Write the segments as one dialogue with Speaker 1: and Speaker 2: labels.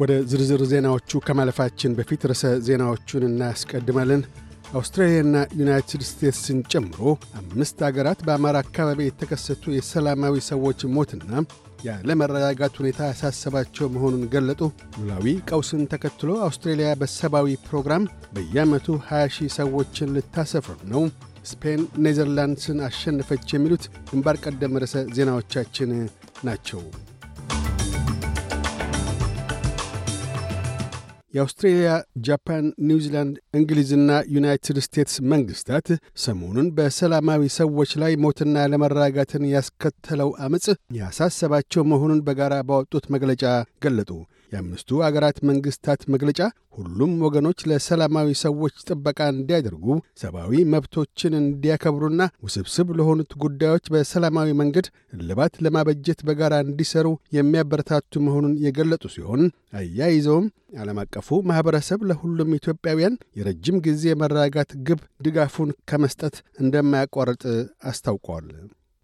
Speaker 1: ወደ ዝርዝር ዜናዎቹ ከማለፋችን በፊት ርዕሰ ዜናዎቹን እናስቀድማለን። አውስትራሊያና ዩናይትድ ስቴትስን ጨምሮ አምስት አገራት በአማራ አካባቢ የተከሰቱ የሰላማዊ ሰዎች ሞትና ያለመረጋጋት ሁኔታ ያሳሰባቸው መሆኑን ገለጡ። ሉላዊ ቀውስን ተከትሎ አውስትሬልያ በሰብአዊ ፕሮግራም በየዓመቱ 20 ሺህ ሰዎችን ልታሰፍር ነው። ስፔን ኔዘርላንድስን አሸነፈች። የሚሉት ግንባር ቀደም ርዕሰ ዜናዎቻችን ናቸው። የአውስትሬልያ፣ ጃፓን፣ ኒውዚላንድ፣ እንግሊዝና ዩናይትድ ስቴትስ መንግሥታት ሰሞኑን በሰላማዊ ሰዎች ላይ ሞትና ለመረጋጋትን ያስከተለው ዐመፅ ያሳሰባቸው መሆኑን በጋራ ባወጡት መግለጫ ገለጡ። የአምስቱ አገራት መንግሥታት መግለጫ ሁሉም ወገኖች ለሰላማዊ ሰዎች ጥበቃ እንዲያደርጉ፣ ሰብአዊ መብቶችን እንዲያከብሩና ውስብስብ ለሆኑት ጉዳዮች በሰላማዊ መንገድ እልባት ለማበጀት በጋራ እንዲሰሩ የሚያበረታቱ መሆኑን የገለጡ ሲሆን አያይዘውም ዓለም አቀፉ ማኅበረሰብ ለሁሉም ኢትዮጵያውያን የረጅም ጊዜ መረጋጋት ግብ ድጋፉን ከመስጠት እንደማያቋርጥ አስታውቀዋል።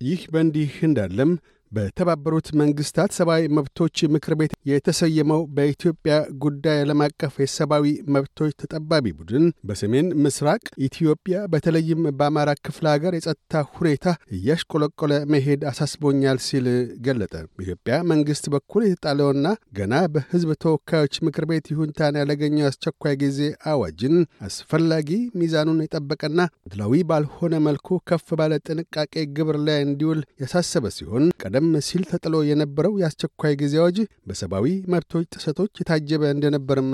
Speaker 1: ይህ በእንዲህ እንዳለም በተባበሩት መንግሥታት ሰብአዊ መብቶች ምክር ቤት የተሰየመው በኢትዮጵያ ጉዳይ ዓለም አቀፍ የሰብአዊ መብቶች ተጠባቢ ቡድን በሰሜን ምስራቅ ኢትዮጵያ በተለይም በአማራ ክፍለ ሀገር የጸጥታ ሁኔታ እያሽቆለቆለ መሄድ አሳስቦኛል ሲል ገለጠ። በኢትዮጵያ መንግሥት በኩል የተጣለውና ገና በሕዝብ ተወካዮች ምክር ቤት ይሁንታን ያላገኘው አስቸኳይ ጊዜ አዋጅን አስፈላጊ ሚዛኑን የጠበቀና ድላዊ ባልሆነ መልኩ ከፍ ባለ ጥንቃቄ ግብር ላይ እንዲውል ያሳሰበ ሲሆን ቀደም ሲል ተጥሎ የነበረው የአስቸኳይ ጊዜ አዋጅ በሰብአዊ መብቶች ጥሰቶች የታጀበ እንደነበርም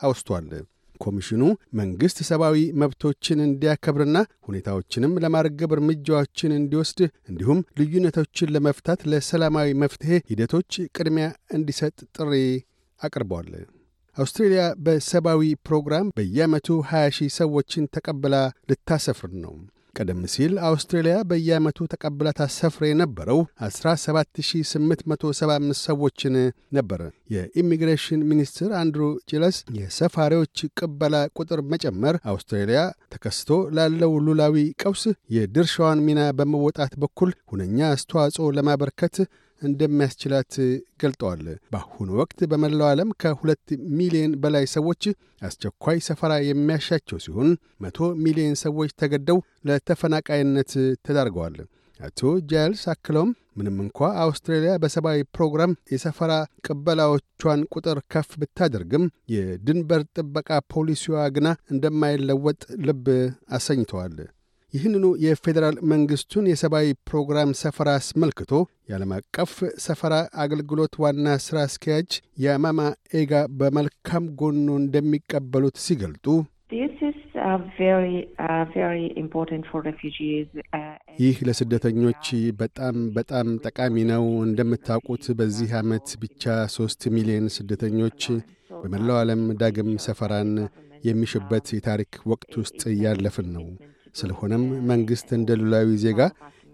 Speaker 1: አውስቷል። ኮሚሽኑ መንግሥት ሰብአዊ መብቶችን እንዲያከብርና ሁኔታዎችንም ለማርገብ እርምጃዎችን እንዲወስድ እንዲሁም ልዩነቶችን ለመፍታት ለሰላማዊ መፍትሔ ሂደቶች ቅድሚያ እንዲሰጥ ጥሪ አቅርበዋል። አውስትሬልያ በሰብአዊ ፕሮግራም በየዓመቱ 20 ሺህ ሰዎችን ተቀብላ ልታሰፍር ነው። ቀደም ሲል አውስትሬልያ በየዓመቱ ተቀብላ ታሰፍር የነበረው 17875 ሰዎችን ነበር። የኢሚግሬሽን ሚኒስትር አንድሩ ጂለስ የሰፋሪዎች ቅበላ ቁጥር መጨመር አውስትሬልያ ተከስቶ ላለው ሉላዊ ቀውስ የድርሻዋን ሚና በመወጣት በኩል ሁነኛ አስተዋጽኦ ለማበርከት እንደሚያስችላት ገልጠዋል። በአሁኑ ወቅት በመላው ዓለም ከሁለት ሚሊዮን በላይ ሰዎች አስቸኳይ ሰፈራ የሚያሻቸው ሲሆን መቶ ሚሊዮን ሰዎች ተገደው ለተፈናቃይነት ተዳርገዋል። አቶ ጃይልስ አክለውም ምንም እንኳ አውስትራሊያ በሰብአዊ ፕሮግራም የሰፈራ ቅበላዎቿን ቁጥር ከፍ ብታደርግም የድንበር ጥበቃ ፖሊሲዋ ግና እንደማይለወጥ ልብ አሰኝተዋል። ይህንኑ የፌዴራል መንግሥቱን የሰብአዊ ፕሮግራም ሰፈራ አስመልክቶ የዓለም አቀፍ ሰፈራ አገልግሎት ዋና ሥራ አስኪያጅ የማማ ኤጋ በመልካም ጎኑ እንደሚቀበሉት ሲገልጡ ይህ ለስደተኞች በጣም በጣም ጠቃሚ ነው። እንደምታውቁት በዚህ ዓመት ብቻ ሦስት ሚሊዮን ስደተኞች በመላው ዓለም ዳግም ሰፈራን የሚሹበት የታሪክ ወቅት ውስጥ እያለፍን ነው። ስለሆነም መንግሥት እንደ ሉላዊ ዜጋ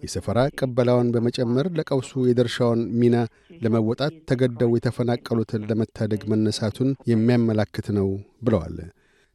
Speaker 1: የሰፈራ ቅበላውን በመጨመር ለቀውሱ የድርሻውን ሚና ለመወጣት ተገደው የተፈናቀሉትን ለመታደግ መነሳቱን የሚያመላክት ነው ብለዋል።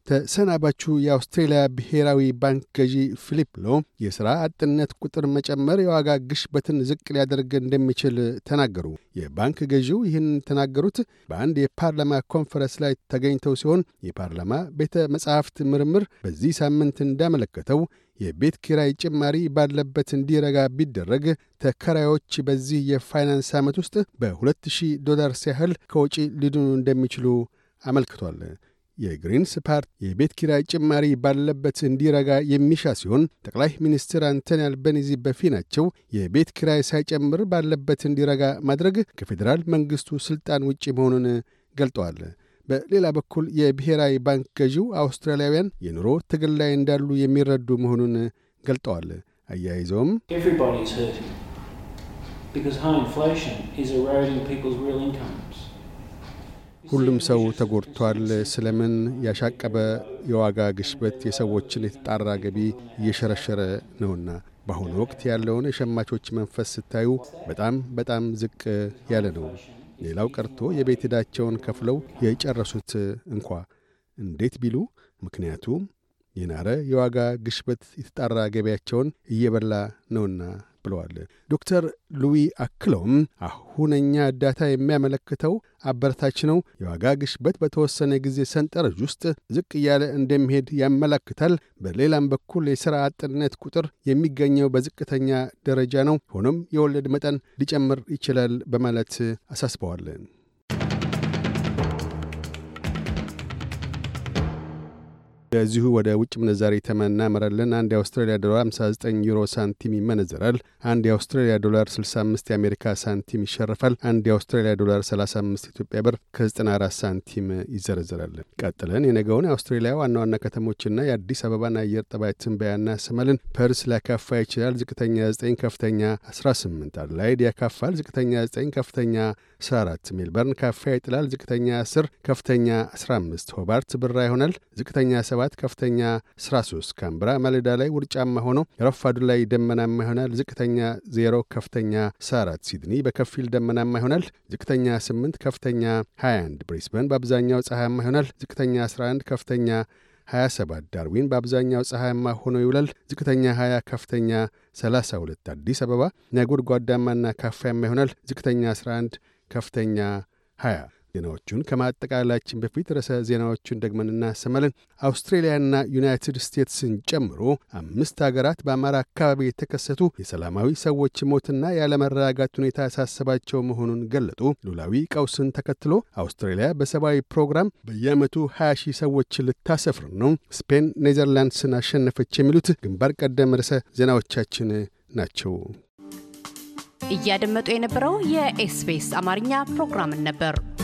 Speaker 1: ተሰናባቹ የአውስትሬልያ ብሔራዊ ባንክ ገዢ ፊሊፕ ሎ የሥራ አጥነት ቁጥር መጨመር የዋጋ ግሽበትን ዝቅ ሊያደርግ እንደሚችል ተናገሩ። የባንክ ገዢው ይህን የተናገሩት በአንድ የፓርላማ ኮንፈረንስ ላይ ተገኝተው ሲሆን የፓርላማ ቤተ መጻሕፍት ምርምር በዚህ ሳምንት እንዳመለከተው የቤት ኪራይ ጭማሪ ባለበት እንዲረጋ ቢደረግ ተከራዮች በዚህ የፋይናንስ ዓመት ውስጥ በ2000 ዶላርስ ያህል ከወጪ ሊድኑ እንደሚችሉ አመልክቷል። የግሪንስ ፓርቲ የቤት ኪራይ ጭማሪ ባለበት እንዲረጋ የሚሻ ሲሆን ጠቅላይ ሚኒስትር አንቶኒ አልበኒዚ በፊናቸው የቤት ኪራይ ሳይጨምር ባለበት እንዲረጋ ማድረግ ከፌዴራል መንግሥቱ ሥልጣን ውጪ መሆኑን ገልጠዋል። በሌላ በኩል የብሔራዊ ባንክ ገዢው አውስትራሊያውያን የኑሮ ትግል ላይ እንዳሉ የሚረዱ መሆኑን ገልጠዋል። አያይዘውም ሁሉም ሰው ተጎድቷል። ስለምን ያሻቀበ የዋጋ ግሽበት የሰዎችን የተጣራ ገቢ እየሸረሸረ ነውና በአሁኑ ወቅት ያለውን የሸማቾች መንፈስ ስታዩ በጣም በጣም ዝቅ ያለ ነው። ሌላው ቀርቶ የቤት ዕዳቸውን ከፍለው የጨረሱት እንኳ እንዴት ቢሉ ምክንያቱም የናረ የዋጋ ግሽበት የተጣራ ገቢያቸውን እየበላ ነውና ብለዋል። ዶክተር ሉዊ አክለውም አሁነኛ እርዳታ የሚያመለክተው አበረታች ነው። የዋጋ ግሽበት በተወሰነ ጊዜ ሰንጠረዥ ውስጥ ዝቅ እያለ እንደሚሄድ ያመላክታል። በሌላም በኩል የሥራ አጥነት ቁጥር የሚገኘው በዝቅተኛ ደረጃ ነው። ሆኖም የወለድ መጠን ሊጨምር ይችላል በማለት አሳስበዋል። በዚሁ ወደ ውጭ ምንዛሪ ተመናመራለን። አንድ የአውስትራሊያ ዶላር 59 ዩሮ ሳንቲም ይመነዘራል። አንድ የአውስትራሊያ ዶላር 65 የአሜሪካ ሳንቲም ይሸርፋል። አንድ የአውስትራሊያ ዶላር 35 ኢትዮጵያ ብር ከ94 ሳንቲም ይዘረዘራል። ቀጥለን የነገውን የአውስትሬሊያ ዋና ዋና ከተሞችና የአዲስ አበባን አየር ጠባይ ትንበያ እናሰማለን። ፐርስ ሊያካፋ ይችላል። ዝቅተኛ 9፣ ከፍተኛ 18። አድላይድ ያካፋል። ዝቅተኛ 9፣ ከፍተኛ 14። ሜልበርን ካፊያ ይጥላል። ዝቅተኛ 10፣ ከፍተኛ 15። ሆባርት ብራ ይሆናል። ዝቅተኛ 7 ከፍተኛ 13። ካንብራ ማለዳ ላይ ውርጫማ ሆኖ ረፋዱ ላይ ደመናማ ይሆናል። ዝቅተኛ 0 ከፍተኛ 14። ሲድኒ በከፊል ደመናማ ይሆናል። ዝቅተኛ 8 ከፍተኛ 21። ብሪስበን በአብዛኛው ፀሐያማ ይሆናል። ዝቅተኛ 11 ከፍተኛ 27። ዳርዊን በአብዛኛው ፀሐያማ ሆኖ ይውላል። ዝቅተኛ 20 ከፍተኛ 32። አዲስ አበባ ነጎድጓዳማና ካፋያማ ይሆናል። ዝቅተኛ 11 ከፍተኛ 20። ዜናዎቹን ከማጠቃላችን በፊት ርዕሰ ዜናዎቹን ደግመን እናሰማለን። አውስትሬልያና ዩናይትድ ስቴትስን ጨምሮ አምስት አገራት በአማራ አካባቢ የተከሰቱ የሰላማዊ ሰዎች ሞትና ያለመረጋጋት ሁኔታ ያሳሰባቸው መሆኑን ገለጡ። ሉላዊ ቀውስን ተከትሎ አውስትሬልያ በሰብአዊ ፕሮግራም በየዓመቱ 20 ሺህ ሰዎች ልታሰፍር ነው። ስፔን ኔዘርላንድስን አሸነፈች። የሚሉት ግንባር ቀደም ርዕሰ ዜናዎቻችን ናቸው።
Speaker 2: እያደመጡ የነበረው የኤስቢኤስ አማርኛ ፕሮግራምን ነበር።